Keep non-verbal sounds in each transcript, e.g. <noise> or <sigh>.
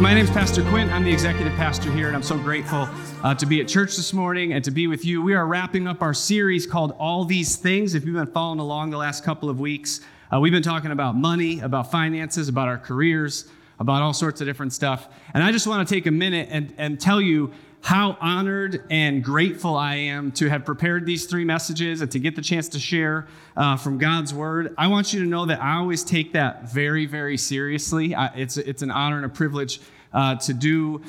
My name is Pastor Quint. I'm the executive pastor here, and I'm so grateful uh, to be at church this morning and to be with you. We are wrapping up our series called All These Things. If you've been following along the last couple of weeks, uh, we've been talking about money, about finances, about our careers, about all sorts of different stuff. And I just want to take a minute and, and tell you how honored and grateful I am to have prepared these three messages and to get the chance to share uh, from God's Word. I want you to know that I always take that very, very seriously. I, it's, it's an honor and a privilege uh, to do.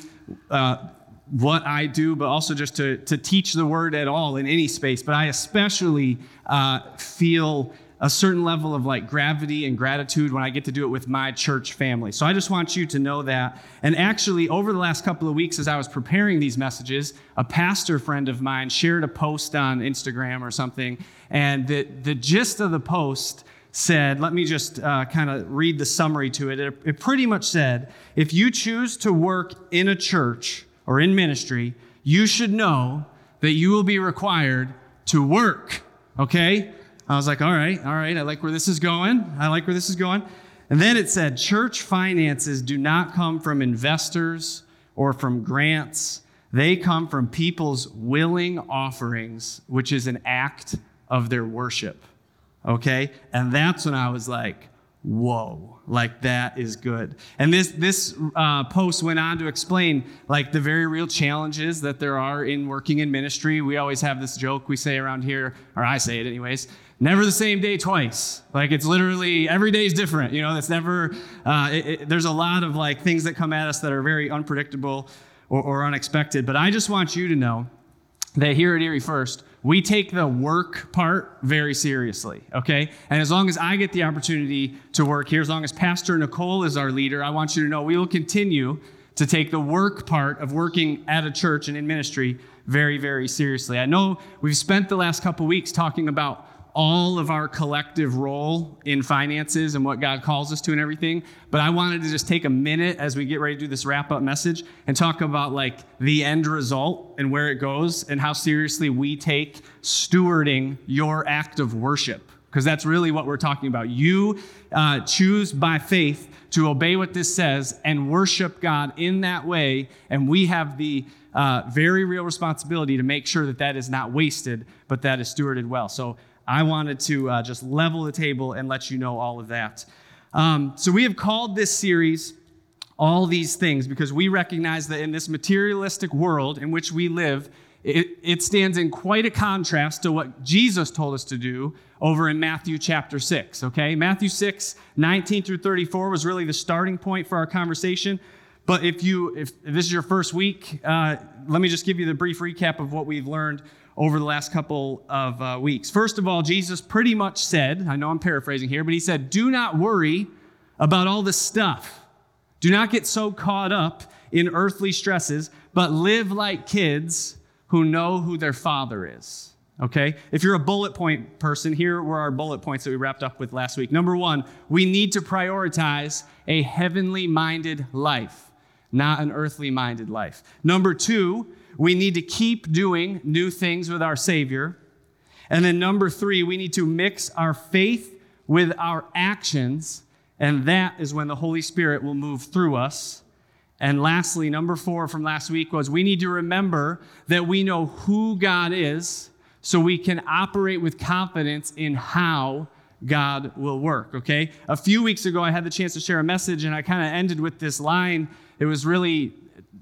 Uh, what I do, but also just to, to teach the word at all in any space. But I especially uh, feel a certain level of like gravity and gratitude when I get to do it with my church family. So I just want you to know that. And actually, over the last couple of weeks, as I was preparing these messages, a pastor friend of mine shared a post on Instagram or something. And the, the gist of the post said, let me just uh, kind of read the summary to it. it. It pretty much said, if you choose to work in a church or in ministry, you should know that you will be required to work. Okay? I was like, all right, all right, I like where this is going. I like where this is going. And then it said, church finances do not come from investors or from grants. They come from people's willing offerings, which is an act of their worship. Okay? And that's when I was like, whoa like that is good. And this this uh, post went on to explain like the very real challenges that there are in working in ministry. We always have this joke we say around here or i say it anyways never the same day twice. Like it's literally every day is different you know? It's never uh, it, it, there's a lot of like things that come at us that are very unpredictable or, or unexpected. But i just want you to know that here at erie first we take the work part very seriously, okay? And as long as I get the opportunity to work here, as long as Pastor Nicole is our leader, I want you to know we will continue to take the work part of working at a church and in ministry very, very seriously. I know we've spent the last couple weeks talking about all of our collective role in finances and what God calls us to and everything. But I wanted to just take a minute as we get ready to do this wrap up message and talk about like the end result and where it goes and how seriously we take stewarding your act of worship. Because that's really what we're talking about. You uh, choose by faith to obey what this says and worship God in that way. And we have the uh, very real responsibility to make sure that that is not wasted, but that is stewarded well. So I wanted to uh, just level the table and let you know all of that. Um, so, we have called this series All These Things because we recognize that in this materialistic world in which we live, it, it stands in quite a contrast to what Jesus told us to do over in Matthew chapter 6. Okay? Matthew 6, 19 through 34 was really the starting point for our conversation. But if you if this is your first week, uh, let me just give you the brief recap of what we've learned over the last couple of uh, weeks. First of all, Jesus pretty much said, I know I'm paraphrasing here, but he said, Do not worry about all this stuff. Do not get so caught up in earthly stresses, but live like kids who know who their father is. Okay? If you're a bullet point person, here were our bullet points that we wrapped up with last week. Number one, we need to prioritize a heavenly minded life, not an earthly minded life. Number two, we need to keep doing new things with our Savior. And then number three, we need to mix our faith with our actions. And that is when the Holy Spirit will move through us. And lastly, number four from last week was we need to remember that we know who God is so we can operate with confidence in how God will work, okay? A few weeks ago, I had the chance to share a message, and I kind of ended with this line. It was really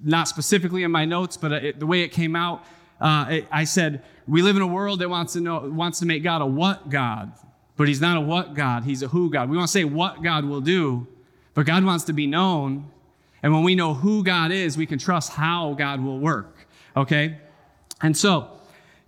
not specifically in my notes, but it, the way it came out, uh, it, I said, "We live in a world that wants to know wants to make God a what God, but He's not a what God. He's a who God. We want to say what God will do, but God wants to be known, and when we know who God is, we can trust how God will work. Okay, and so."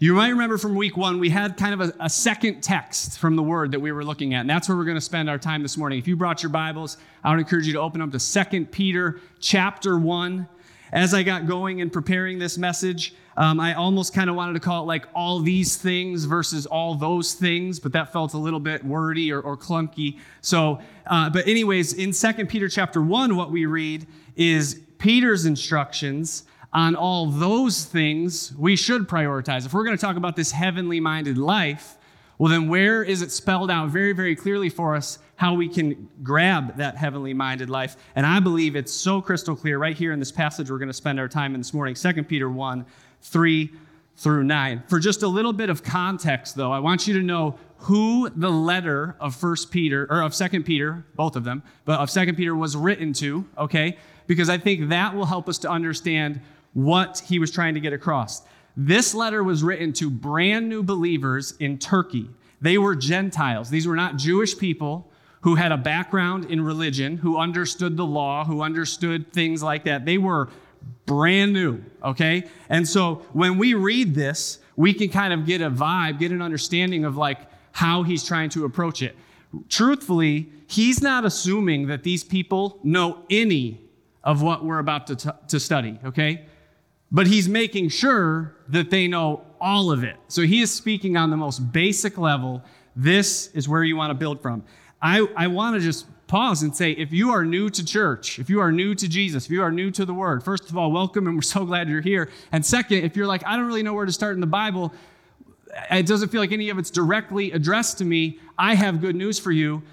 You might remember from week one, we had kind of a, a, second text from the word that we were looking at, and that's where we're going to spend our time this morning. If you brought your Bibles, I would encourage you to open up to 2 Peter chapter 1 as I got going and preparing this message, um, I almost kind of wanted to call it like all these things versus all those things, but that felt a little bit wordy or, or clunky. So, uh, but anyways, in Second Peter chapter 1, what we read is Peter's instructions on all those things we should prioritize. If we're going to talk about this heavenly minded life, Well, then, where is it spelled out very, very clearly for us how we can grab that heavenly minded life? And I believe it's so crystal clear right here in this passage we're going to spend our time in this morning 2 Peter 1 3 through 9. For just a little bit of context, though, I want you to know who the letter of First Peter, or of Second Peter, both of them, but of Second Peter was written to, okay? Because I think that will help us to understand what he was trying to get across. This letter was written to brand new believers in Turkey. They were Gentiles. These were not Jewish people who had a background in religion, who understood the law, who understood things like that. They were brand new, okay? And so when we read this, we can kind of get a vibe, get an understanding of like how he's trying to approach it. Truthfully, he's not assuming that these people know any of what we're about to, t- to study, okay? but he's making sure that they know all of it. So he is speaking on the most basic level. This is where you want to build from. I, I want to just pause and say if you are new to church, if you are new to Jesus, if you are new to the Word, first of all, welcome and we're so glad you're here. And second, if you're like, I don't really know where to start in the Bible, it doesn't feel like any of it's directly addressed to me, I have good news for you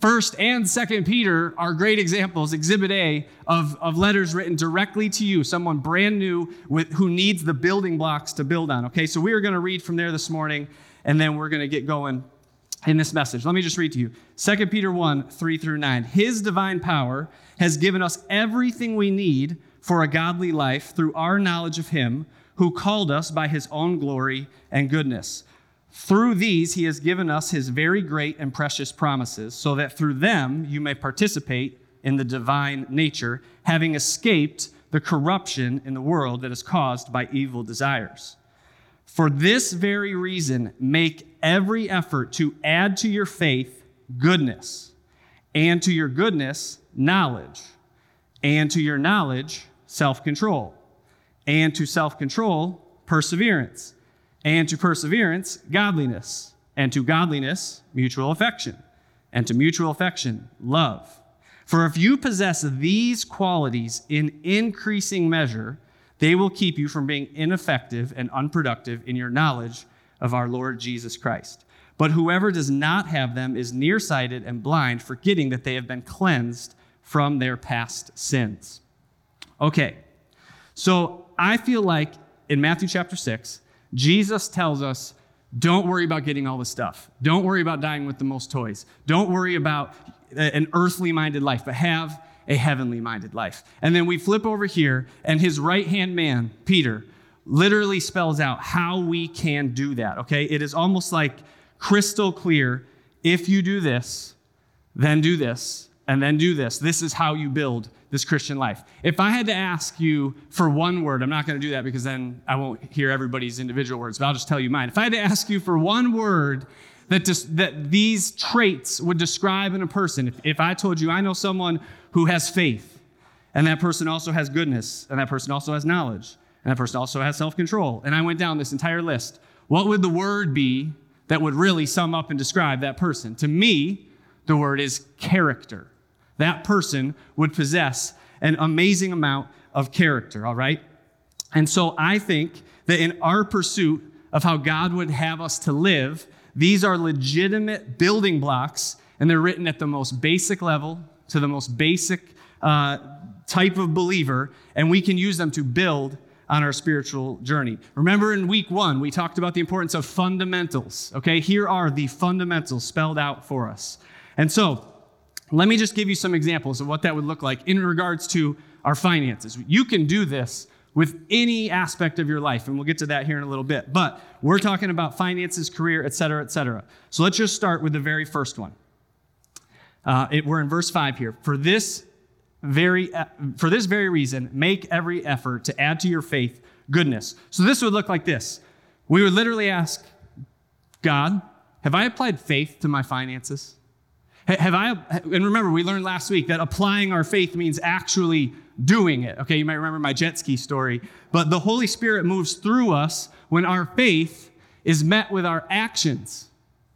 First and Second Peter are great examples, Exhibit A, of, of letters written directly to you, someone brand new with, who needs the building blocks to build on. Okay, so we are going to read from there this morning, and then we're going to get going in this message. Let me just read to you 2 Peter 1 3 through 9. His divine power has given us everything we need for a godly life through our knowledge of Him who called us by His own glory and goodness. Through these, he has given us his very great and precious promises, so that through them you may participate in the divine nature, having escaped the corruption in the world that is caused by evil desires. For this very reason, make every effort to add to your faith goodness, and to your goodness, knowledge, and to your knowledge, self control, and to self control, perseverance and to perseverance, godliness, and to godliness, mutual affection, and to mutual affection, love. For if you possess these qualities in increasing measure, they will keep you from being ineffective and unproductive in your knowledge of our Lord Jesus Christ. But whoever does not have them is nearsighted and blind, forgetting that they have been cleansed from their past sins. Okay, so I feel like in Matthew chapter 6, Jesus tells us don't worry about getting all the stuff. Don't worry about dying with the most toys. Don't worry about an earthly minded life, but have a heavenly minded life. And then we flip over here, and his right hand man, Peter, literally spells out how we can do that, okay? It is almost like crystal clear if you do this, then do this, and then do this. This is how you build this Christian life. If I had to ask you for one word, I'm not going to do that because then I won't hear everybody's individual words, but I'll just tell you mine. If I had to ask you for one word that, just, that these traits would describe in a person, if, if I told you I know someone who has faith, and that person also has goodness, and that person also has knowledge, and that person also has self control, and I went down this entire list, what would the word be that would really sum up and describe that person? To me, the word is character that person would possess an amazing amount of character, all right? And so I think that in our pursuit of how God would have us to live, these are legitimate building blocks, and they're written at the most basic level to the most basic uh, type of believer, and we can use them to build on our spiritual journey. Remember in week one, we talked about the importance of fundamentals. Okay, here are the fundamentals spelled out for us. And so, let me just give you some examples of what that would look like in regards to our finances. You can do this with any aspect of your life, and we'll get to that here in a little bit. But we're talking about finances, career, et cetera, et cetera. So let's just start with the very first one. Uh, it, we're in verse 5 here. For this very uh, for this very reason, make every effort to add to your faith goodness. So this would look like this. We would literally ask God, have I applied faith to my finances? Have I, and remember, we learned last week that applying our faith means actually doing it. Okay, you might remember my jet ski story. But the Holy Spirit moves through us when our faith is met with our actions.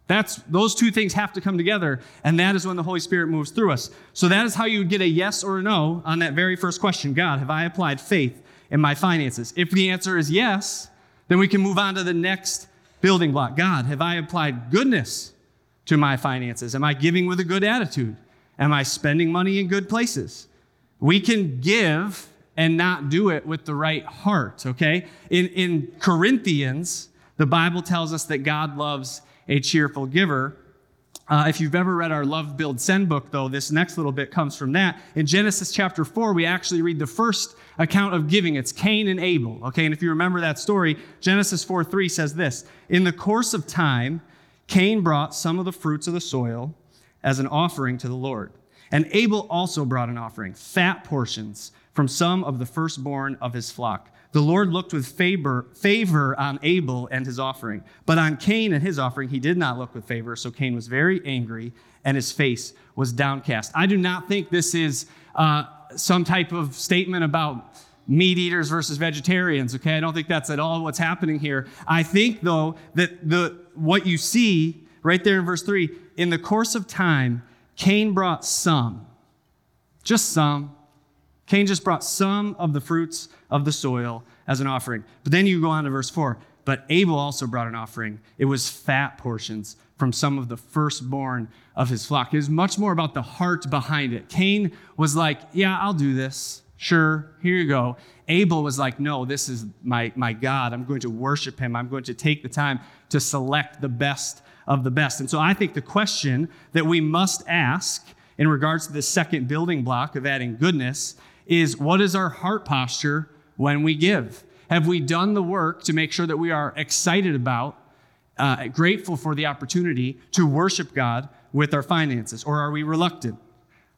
That's those two things have to come together, and that is when the Holy Spirit moves through us. So that is how you would get a yes or a no on that very first question. God, have I applied faith in my finances? If the answer is yes, then we can move on to the next building block. God, have I applied goodness to my finances? Am I giving with a good attitude? Am I spending money in good places? We can give and not do it with the right heart, okay? In, in Corinthians, the Bible tells us that God loves a cheerful giver. Uh, if you've ever read our Love Build Send book, though, this next little bit comes from that. In Genesis chapter 4, we actually read the first account of giving. It's Cain and Abel, okay? And if you remember that story, Genesis 4 3 says this In the course of time, Cain brought some of the fruits of the soil as an offering to the Lord. And Abel also brought an offering, fat portions from some of the firstborn of his flock. The Lord looked with favor, favor on Abel and his offering, but on Cain and his offering he did not look with favor. So Cain was very angry and his face was downcast. I do not think this is uh, some type of statement about meat eaters versus vegetarians. Okay, I don't think that's at all what's happening here. I think though that the what you see right there in verse three, in the course of time, Cain brought some, just some. Cain just brought some of the fruits of the soil as an offering. But then you go on to verse 4. But Abel also brought an offering. It was fat portions from some of the firstborn of his flock. It was much more about the heart behind it. Cain was like, Yeah, I'll do this. Sure, here you go. Abel was like, No, this is my, my God. I'm going to worship him. I'm going to take the time to select the best of the best. And so I think the question that we must ask in regards to the second building block of adding goodness is what is our heart posture when we give? Have we done the work to make sure that we are excited about, uh, grateful for the opportunity to worship God with our finances? Or are we reluctant?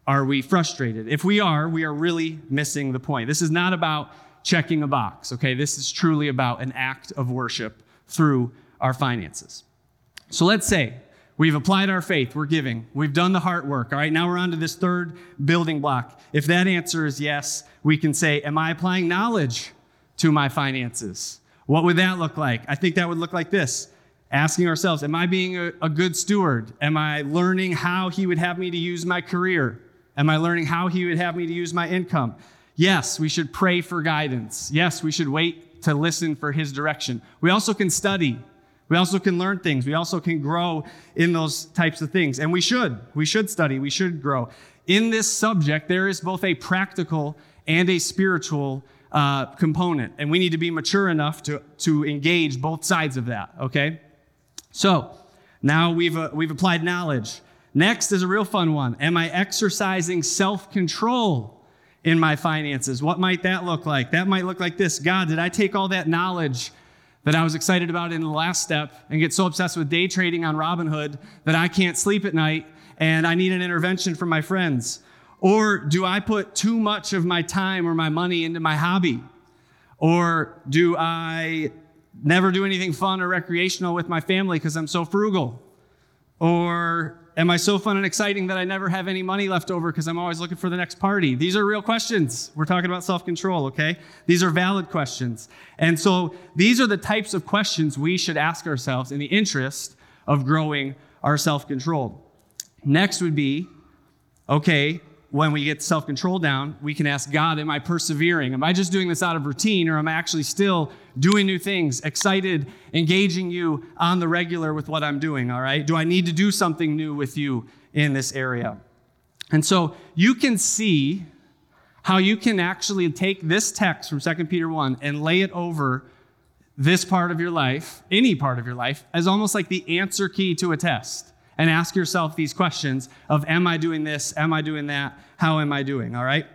Are we frustrated? If we are, we are really missing the point. This is not about checking a box, okay? This is truly about an act of worship through our finances. So let's say we've applied our faith, we're giving, we've done the heart work. All right, now we're on to this third building block. If that answer is yes, we can say, Am I applying knowledge to my finances? What would that look like? I think that would look like this asking ourselves, Am I being a, a good steward? Am I learning how He would have me to use my career? Am I learning how He would have me to use my income? Yes, we should pray for guidance. Yes, we should wait to listen for His direction. We also can study we also can learn things. We also can grow in those types of things. And we should. We should study. We should grow. In this subject, there is both a practical and a spiritual uh, component. And we need to be mature enough to, to engage both sides of that, okay? So now we've, uh, we've applied knowledge. Next is a real fun one. Am I exercising self control in my finances? What might that look like? That might look like this God, did I take all that knowledge? that I was excited about in the last step and get so obsessed with day trading on Robinhood that I can't sleep at night and I need an intervention from my friends? Or do I put too much of my time or my money into my hobby? Or do I never do anything fun or recreational with my family because I'm so frugal? Or Am I so fun and exciting that I never have any money left over because I'm always looking for the next party? These are real questions. We're talking about self control, okay? These are valid questions. And so these are the types of questions we should ask ourselves in the interest of growing our self control. Next would be okay, when we get self control down, we can ask God, Am I persevering? Am I just doing this out of routine, or am I actually still doing new things, excited, engaging you on the regular with what I'm doing? All right? Do I need to do something new with you in this area? And so you can see how you can actually take this text from 2 Peter 1 and lay it over this part of your life, any part of your life, as almost like the answer key to a test and ask yourself these questions of am I doing this? Am I doing that? How am I doing? All right?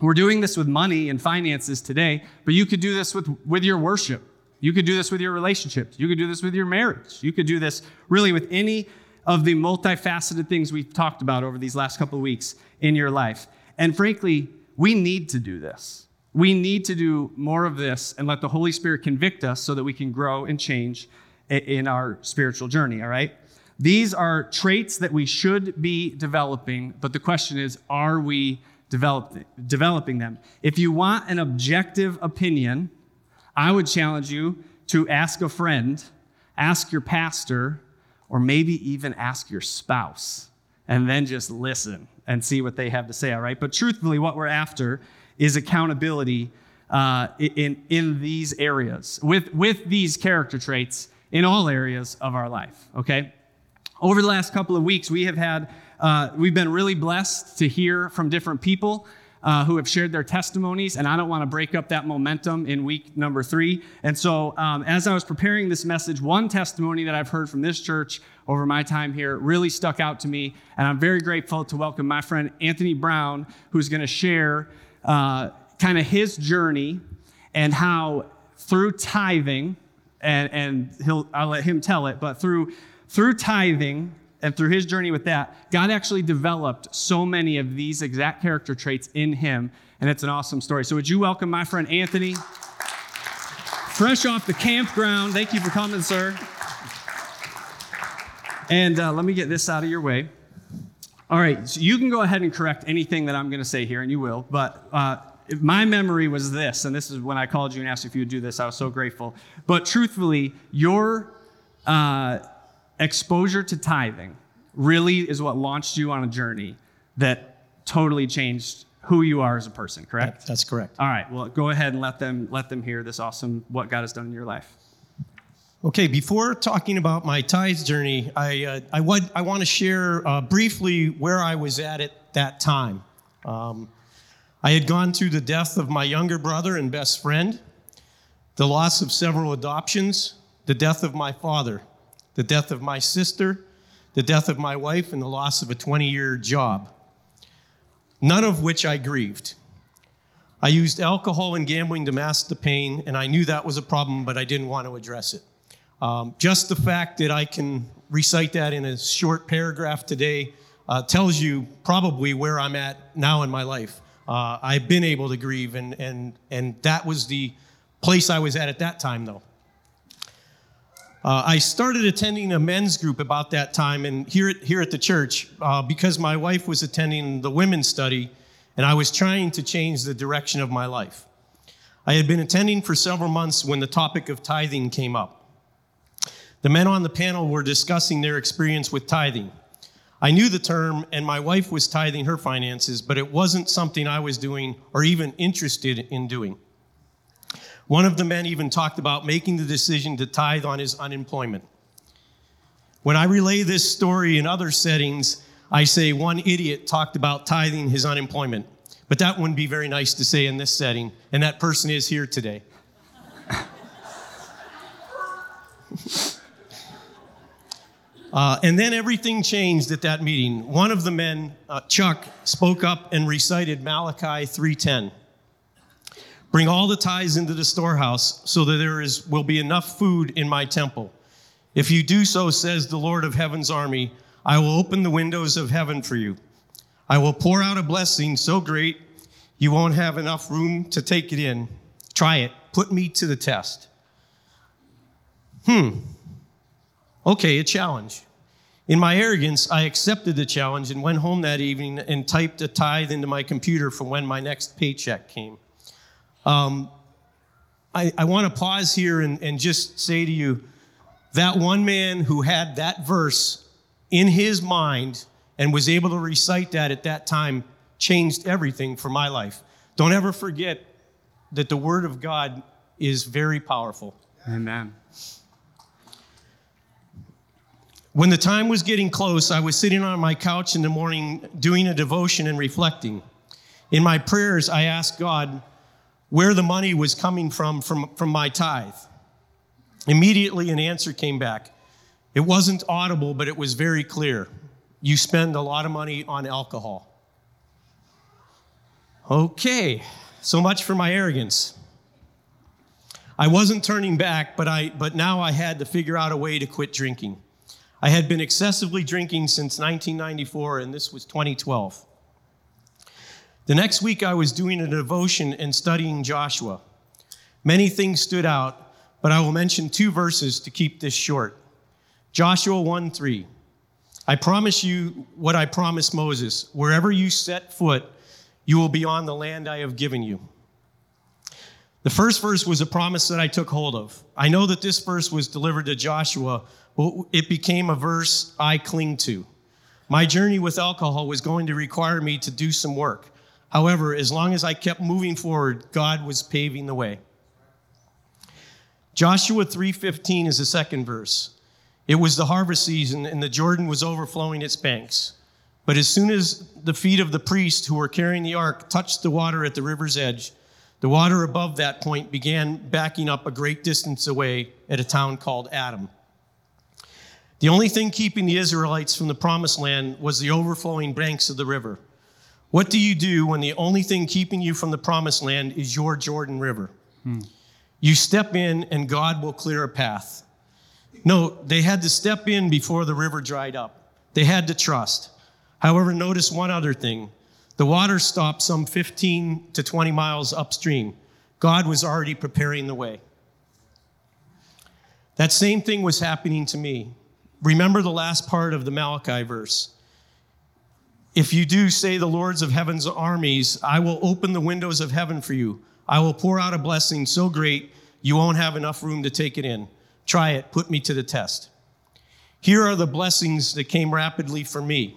We're doing this with money and finances today, but you could do this with, with your worship. You could do this with your relationships. You could do this with your marriage. You could do this really with any of the multifaceted things we've talked about over these last couple of weeks in your life. And frankly, we need to do this. We need to do more of this and let the Holy Spirit convict us so that we can grow and change in our spiritual journey, all right? These are traits that we should be developing, but the question is are we develop, developing them? If you want an objective opinion, I would challenge you to ask a friend, ask your pastor, or maybe even ask your spouse, and then just listen and see what they have to say, all right? But truthfully, what we're after is accountability uh, in, in these areas with, with these character traits in all areas of our life, okay? Over the last couple of weeks, we have had, uh, we've been really blessed to hear from different people uh, who have shared their testimonies, and I don't want to break up that momentum in week number three. And so, um, as I was preparing this message, one testimony that I've heard from this church over my time here really stuck out to me, and I'm very grateful to welcome my friend Anthony Brown, who's going to share uh, kind of his journey and how through tithing, and, and he'll, I'll let him tell it, but through, through tithing, and through his journey with that, God actually developed so many of these exact character traits in him, and it's an awesome story. So, would you welcome my friend Anthony? Fresh off the campground. Thank you for coming, sir. And uh, let me get this out of your way. All right, so you can go ahead and correct anything that I'm going to say here, and you will. But uh, my memory was this, and this is when I called you and asked if you would do this. I was so grateful. But truthfully, your uh, exposure to tithing really is what launched you on a journey that totally changed who you are as a person, correct? That's correct. All right. Well, go ahead and let them let them hear this awesome what God has done in your life. Okay, before talking about my tithes journey, I, uh, I, would, I want to share uh, briefly where I was at at that time. Um, I had gone through the death of my younger brother and best friend, the loss of several adoptions, the death of my father the death of my sister, the death of my wife, and the loss of a 20 year job, none of which I grieved. I used alcohol and gambling to mask the pain, and I knew that was a problem, but I didn't want to address it. Um, just the fact that I can recite that in a short paragraph today uh, tells you probably where I'm at now in my life. Uh, I've been able to grieve, and, and, and that was the place I was at at that time, though. Uh, I started attending a men's group about that time, and here at, here at the church, uh, because my wife was attending the women's study, and I was trying to change the direction of my life. I had been attending for several months when the topic of tithing came up. The men on the panel were discussing their experience with tithing. I knew the term, and my wife was tithing her finances, but it wasn't something I was doing or even interested in doing. One of the men even talked about making the decision to tithe on his unemployment. When I relay this story in other settings, I say one idiot talked about tithing his unemployment. But that wouldn't be very nice to say in this setting, and that person is here today. <laughs> uh, and then everything changed at that meeting. One of the men, uh, Chuck, spoke up and recited Malachi 3:10. Bring all the tithes into the storehouse so that there is, will be enough food in my temple. If you do so, says the Lord of heaven's army, I will open the windows of heaven for you. I will pour out a blessing so great you won't have enough room to take it in. Try it. Put me to the test. Hmm. Okay, a challenge. In my arrogance, I accepted the challenge and went home that evening and typed a tithe into my computer for when my next paycheck came. Um, I, I want to pause here and, and just say to you that one man who had that verse in his mind and was able to recite that at that time changed everything for my life. Don't ever forget that the Word of God is very powerful. Amen. When the time was getting close, I was sitting on my couch in the morning doing a devotion and reflecting. In my prayers, I asked God, where the money was coming from, from from my tithe. Immediately, an answer came back. It wasn't audible, but it was very clear. You spend a lot of money on alcohol. Okay, so much for my arrogance. I wasn't turning back, but, I, but now I had to figure out a way to quit drinking. I had been excessively drinking since 1994, and this was 2012. The next week, I was doing a devotion and studying Joshua. Many things stood out, but I will mention two verses to keep this short. Joshua 1 3. I promise you what I promised Moses wherever you set foot, you will be on the land I have given you. The first verse was a promise that I took hold of. I know that this verse was delivered to Joshua, but it became a verse I cling to. My journey with alcohol was going to require me to do some work. However, as long as I kept moving forward, God was paving the way. Joshua 3:15 is the second verse. It was the harvest season and the Jordan was overflowing its banks. But as soon as the feet of the priests who were carrying the ark touched the water at the river's edge, the water above that point began backing up a great distance away at a town called Adam. The only thing keeping the Israelites from the promised land was the overflowing banks of the river. What do you do when the only thing keeping you from the promised land is your Jordan River? Hmm. You step in and God will clear a path. No, they had to step in before the river dried up. They had to trust. However, notice one other thing the water stopped some 15 to 20 miles upstream. God was already preparing the way. That same thing was happening to me. Remember the last part of the Malachi verse. If you do say the Lords of heaven's armies, I will open the windows of heaven for you. I will pour out a blessing so great you won't have enough room to take it in. Try it, put me to the test. Here are the blessings that came rapidly for me.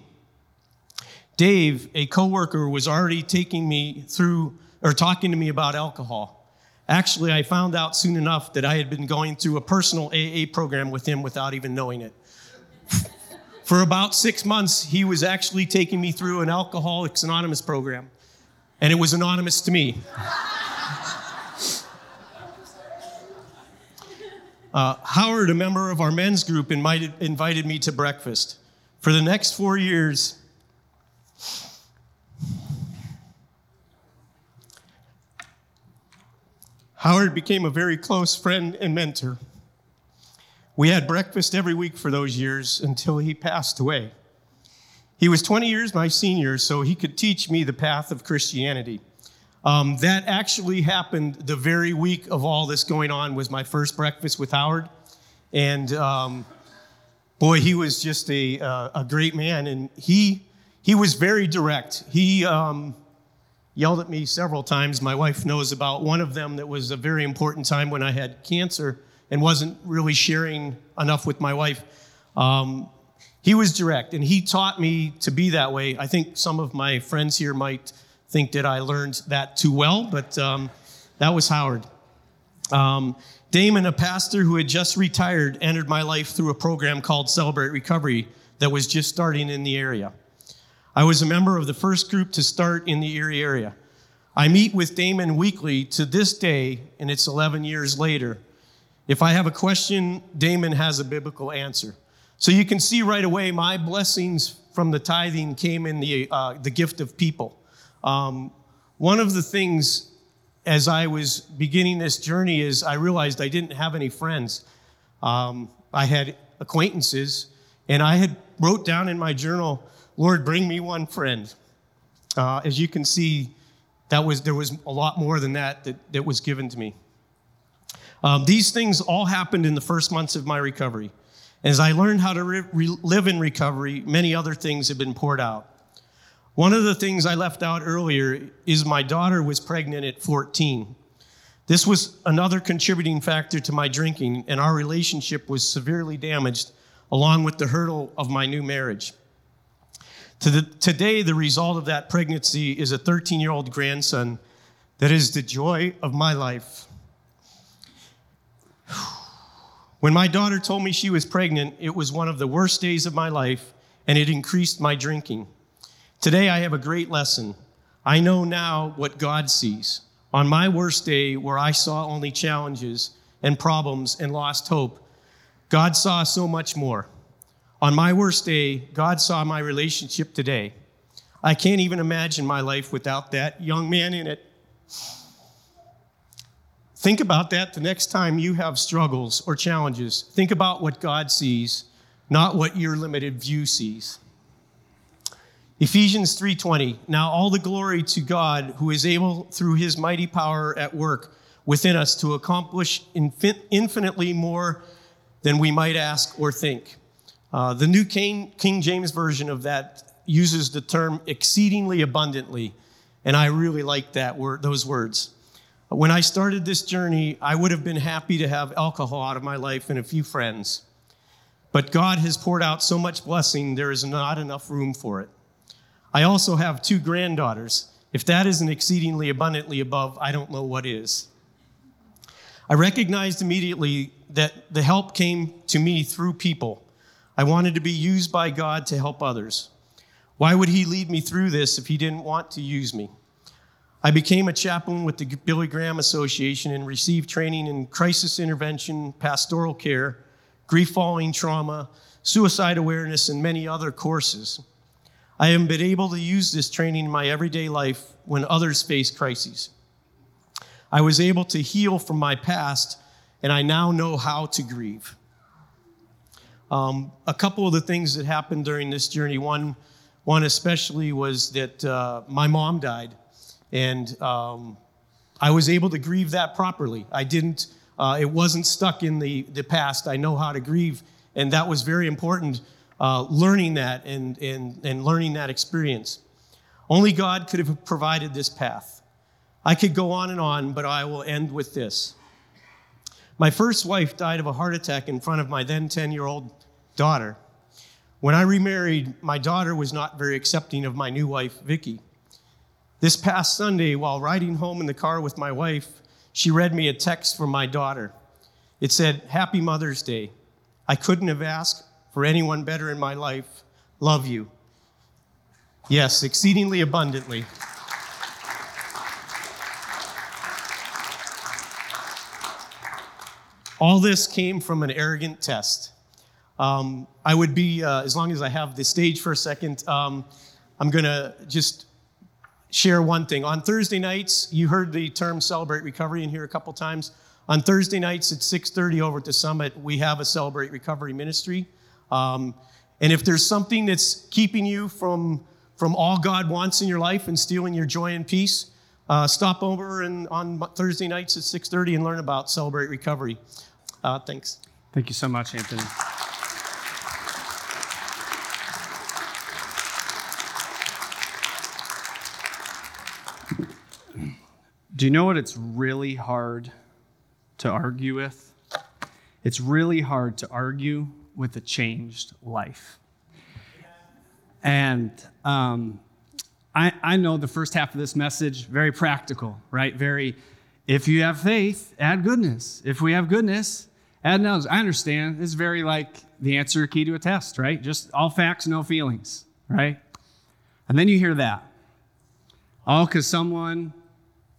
Dave, a coworker, was already taking me through or talking to me about alcohol. Actually, I found out soon enough that I had been going through a personal AA program with him without even knowing it. For about six months, he was actually taking me through an Alcoholics Anonymous program, and it was anonymous to me. <laughs> Uh, Howard, a member of our men's group, invited, invited me to breakfast. For the next four years, Howard became a very close friend and mentor. We had breakfast every week for those years until he passed away. He was 20 years my senior, so he could teach me the path of Christianity. Um, that actually happened the very week of all this going on was my first breakfast with Howard. And um, boy, he was just a, uh, a great man. And he, he was very direct. He um, yelled at me several times. My wife knows about one of them that was a very important time when I had cancer and wasn't really sharing enough with my wife. Um, he was direct and he taught me to be that way. I think some of my friends here might think that I learned that too well, but um, that was Howard. Um, Damon, a pastor who had just retired, entered my life through a program called Celebrate Recovery that was just starting in the area. I was a member of the first group to start in the Erie area. I meet with Damon weekly to this day, and it's 11 years later. If I have a question, Damon has a biblical answer. So you can see right away my blessings from the tithing came in the, uh, the gift of people. Um, one of the things as I was beginning this journey is I realized I didn't have any friends. Um, I had acquaintances, and I had wrote down in my journal, "Lord, bring me one friend." Uh, as you can see, that was there was a lot more than that that, that was given to me. Um, these things all happened in the first months of my recovery. As I learned how to re- re- live in recovery, many other things have been poured out. One of the things I left out earlier is my daughter was pregnant at 14. This was another contributing factor to my drinking, and our relationship was severely damaged, along with the hurdle of my new marriage. To the, today, the result of that pregnancy is a 13 year old grandson that is the joy of my life. When my daughter told me she was pregnant, it was one of the worst days of my life, and it increased my drinking. Today, I have a great lesson. I know now what God sees. On my worst day, where I saw only challenges and problems and lost hope, God saw so much more. On my worst day, God saw my relationship today. I can't even imagine my life without that young man in it. Think about that the next time you have struggles or challenges. Think about what God sees, not what your limited view sees. Ephesians 3:20 Now all the glory to God who is able through his mighty power at work within us to accomplish infinitely more than we might ask or think. Uh, the New King, King James version of that uses the term exceedingly abundantly, and I really like that word, those words. When I started this journey, I would have been happy to have alcohol out of my life and a few friends. But God has poured out so much blessing, there is not enough room for it. I also have two granddaughters. If that isn't exceedingly abundantly above, I don't know what is. I recognized immediately that the help came to me through people. I wanted to be used by God to help others. Why would He lead me through this if He didn't want to use me? I became a chaplain with the Billy Graham Association and received training in crisis intervention, pastoral care, grief following trauma, suicide awareness, and many other courses. I have been able to use this training in my everyday life when others face crises. I was able to heal from my past, and I now know how to grieve. Um, a couple of the things that happened during this journey, one, one especially was that uh, my mom died, and um, I was able to grieve that properly. I didn't, uh, it wasn't stuck in the, the past. I know how to grieve, and that was very important, uh, learning that and, and, and learning that experience. Only God could have provided this path. I could go on and on, but I will end with this. My first wife died of a heart attack in front of my then 10 year old daughter. When I remarried, my daughter was not very accepting of my new wife, Vicky. This past Sunday, while riding home in the car with my wife, she read me a text from my daughter. It said, Happy Mother's Day. I couldn't have asked for anyone better in my life. Love you. Yes, exceedingly abundantly. All this came from an arrogant test. Um, I would be, uh, as long as I have the stage for a second, um, I'm going to just share one thing. On Thursday nights, you heard the term celebrate recovery in here a couple times. On Thursday nights at 6:30 over at the summit, we have a celebrate recovery ministry. Um, and if there's something that's keeping you from from all God wants in your life and stealing your joy and peace, uh, stop over and on Thursday nights at 6:30 and learn about celebrate recovery. Uh, thanks. Thank you so much, Anthony. Do you know what it's really hard to argue with? It's really hard to argue with a changed life. And um, I, I know the first half of this message, very practical, right? Very, if you have faith, add goodness. If we have goodness, add knowledge. I understand. It's very like the answer key to a test, right? Just all facts, no feelings, right? And then you hear that. All because someone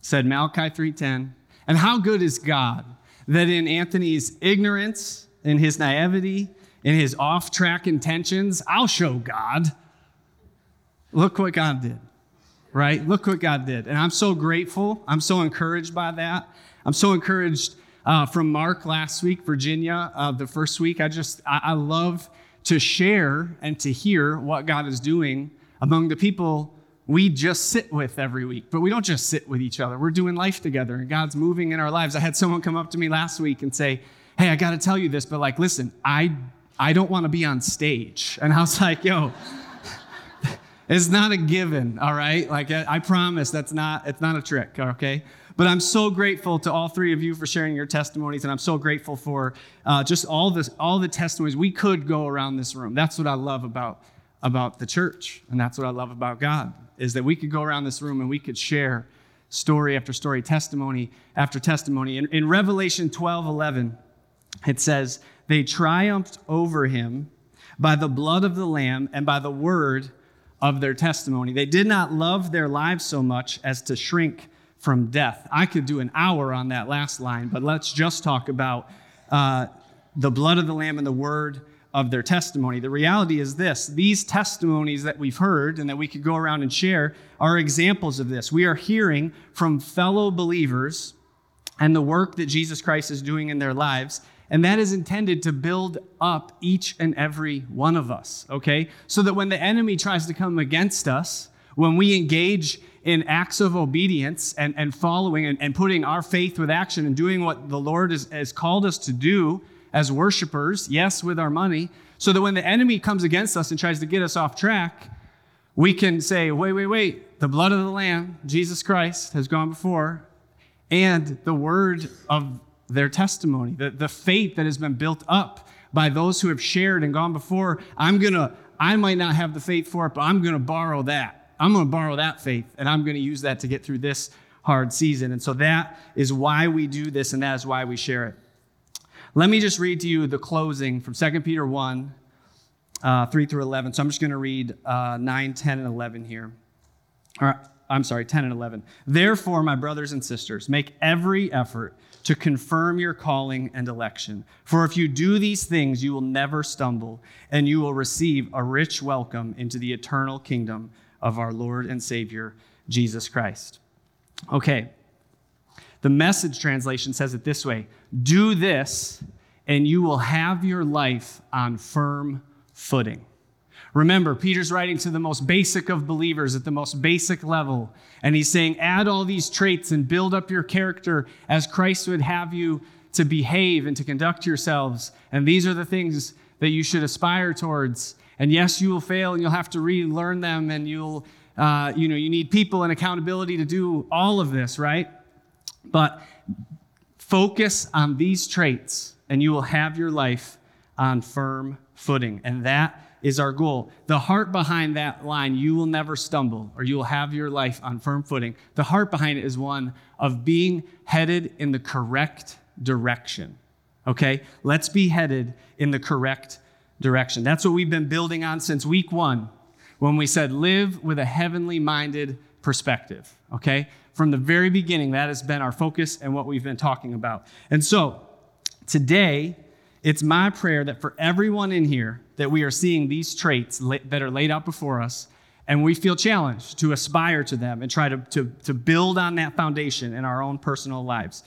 said Malachi 3:10. And how good is God that in Anthony's ignorance, in his naivety, in his off-track intentions, I'll show God. Look what God did. Right? Look what God did. And I'm so grateful. I'm so encouraged by that. I'm so encouraged uh, from Mark last week, Virginia, uh, the first week. I just, I, I love to share and to hear what God is doing among the people we just sit with every week. But we don't just sit with each other. We're doing life together and God's moving in our lives. I had someone come up to me last week and say, Hey, I got to tell you this, but like, listen, I, I don't want to be on stage. And I was <laughs> like, Yo, it's not a given, all right? Like, I promise that's not, it's not a trick, okay? But I'm so grateful to all three of you for sharing your testimonies, and I'm so grateful for uh, just all this, all the testimonies. We could go around this room. That's what I love about about the church, and that's what I love about God is that we could go around this room and we could share story after story, testimony after testimony. In, in Revelation 12 11, it says, They triumphed over him by the blood of the Lamb and by the word of their testimony. They did not love their lives so much as to shrink from death. I could do an hour on that last line, but let's just talk about uh, the blood of the Lamb and the word of their testimony. The reality is this these testimonies that we've heard and that we could go around and share are examples of this. We are hearing from fellow believers and the work that Jesus Christ is doing in their lives. And that is intended to build up each and every one of us, okay? So that when the enemy tries to come against us, when we engage in acts of obedience and, and following and, and putting our faith with action and doing what the Lord has, has called us to do, as worshipers, yes, with our money, so that when the enemy comes against us and tries to get us off track, we can say, wait, wait, wait, the blood of the Lamb, Jesus Christ, has gone before, and the word of their testimony, the, the faith that has been built up by those who have shared and gone before. I'm going to, I might not have the faith for it, but I'm going to borrow that. I'm going to borrow that faith, and I'm going to use that to get through this hard season. And so that is why we do this and that is why we share it. Let me just read to you the closing from 2 Peter 1, uh, 3 through 11. So I'm just going to read uh, 9, 10, and 11 here. Or, I'm sorry, 10 and 11. Therefore, my brothers and sisters, make every effort to confirm your calling and election. For if you do these things, you will never stumble, and you will receive a rich welcome into the eternal kingdom of our Lord and Savior, Jesus Christ. Okay, the message translation says it this way Do this, and you will have your life on firm footing. Remember, Peter's writing to the most basic of believers at the most basic level. And he's saying, add all these traits and build up your character as Christ would have you to behave and to conduct yourselves. And these are the things that you should aspire towards. And yes, you will fail and you'll have to relearn them and you'll, uh, you know, you need people and accountability to do all of this, right? But focus on these traits and you will have your life on firm footing. And that is our goal. The heart behind that line, you will never stumble or you will have your life on firm footing. The heart behind it is one of being headed in the correct direction. Okay? Let's be headed in the correct direction. That's what we've been building on since week one when we said live with a heavenly minded perspective. Okay? From the very beginning, that has been our focus and what we've been talking about. And so, today, it's my prayer that for everyone in here, that we are seeing these traits that are laid out before us, and we feel challenged to aspire to them and try to, to, to build on that foundation in our own personal lives.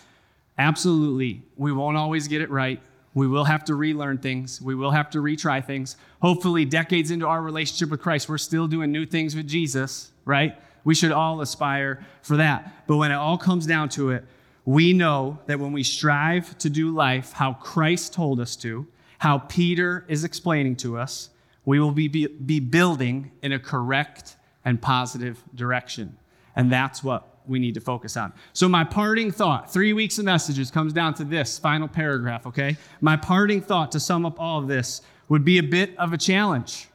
Absolutely, we won't always get it right. We will have to relearn things. We will have to retry things. Hopefully, decades into our relationship with Christ, we're still doing new things with Jesus, right? We should all aspire for that. But when it all comes down to it, we know that when we strive to do life how Christ told us to, how Peter is explaining to us, we will be, be, be building in a correct and positive direction. And that's what we need to focus on. So, my parting thought, three weeks of messages, comes down to this final paragraph, okay? My parting thought to sum up all of this would be a bit of a challenge.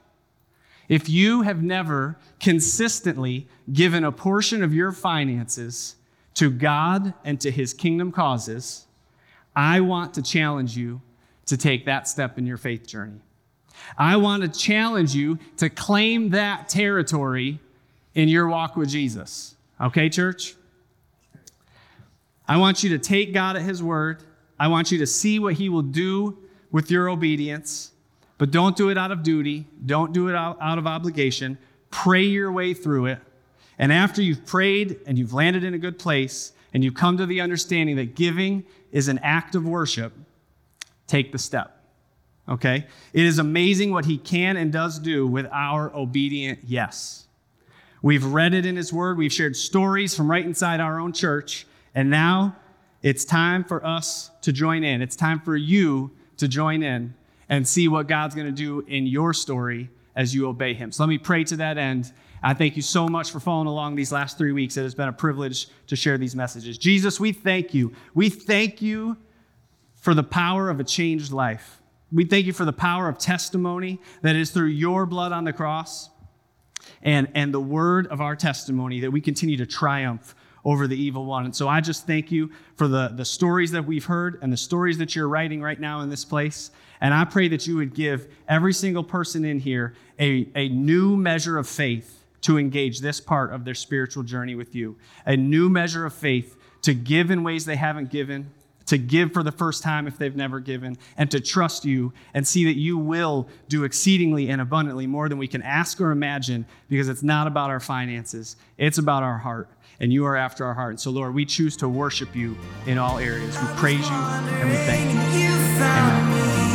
If you have never consistently given a portion of your finances to God and to his kingdom causes, I want to challenge you to take that step in your faith journey. I want to challenge you to claim that territory in your walk with Jesus. Okay, church? I want you to take God at his word. I want you to see what he will do with your obedience, but don't do it out of duty. Don't do it out, of obligation. Pray your way through it and after you've prayed and you've landed in a good place and you come to the understanding that giving is an act of worship, take the step. Okay? It is amazing what he can and does do with our obedient yes. We've read it in his word, we've shared stories from right inside our own church, and now it's time for us to join in. It's time for you to join in and see what God's going to do in your story as you obey him. So let me pray to that end. I thank you so much for following along these last three weeks. It has been a privilege to share these messages. Jesus, we thank you. We thank you for the power of a changed life. We thank you for the power of testimony that is through your blood on the cross and, and the word of our testimony that we continue to triumph over the evil one. And so I just thank you for the, the stories that we've heard and the stories that you're writing right now in this place. And I pray that you would give every single person in here a, a new measure of faith to engage this part of their spiritual journey with you. A new measure of faith to give in ways they haven't given, to give for the first time if they've never given, and to trust you and see that you will do exceedingly and abundantly more than we can ask or imagine because it's not about our finances, it's about our heart. And you are after our heart. So, Lord, we choose to worship you in all areas. We praise you and we thank you. Amen.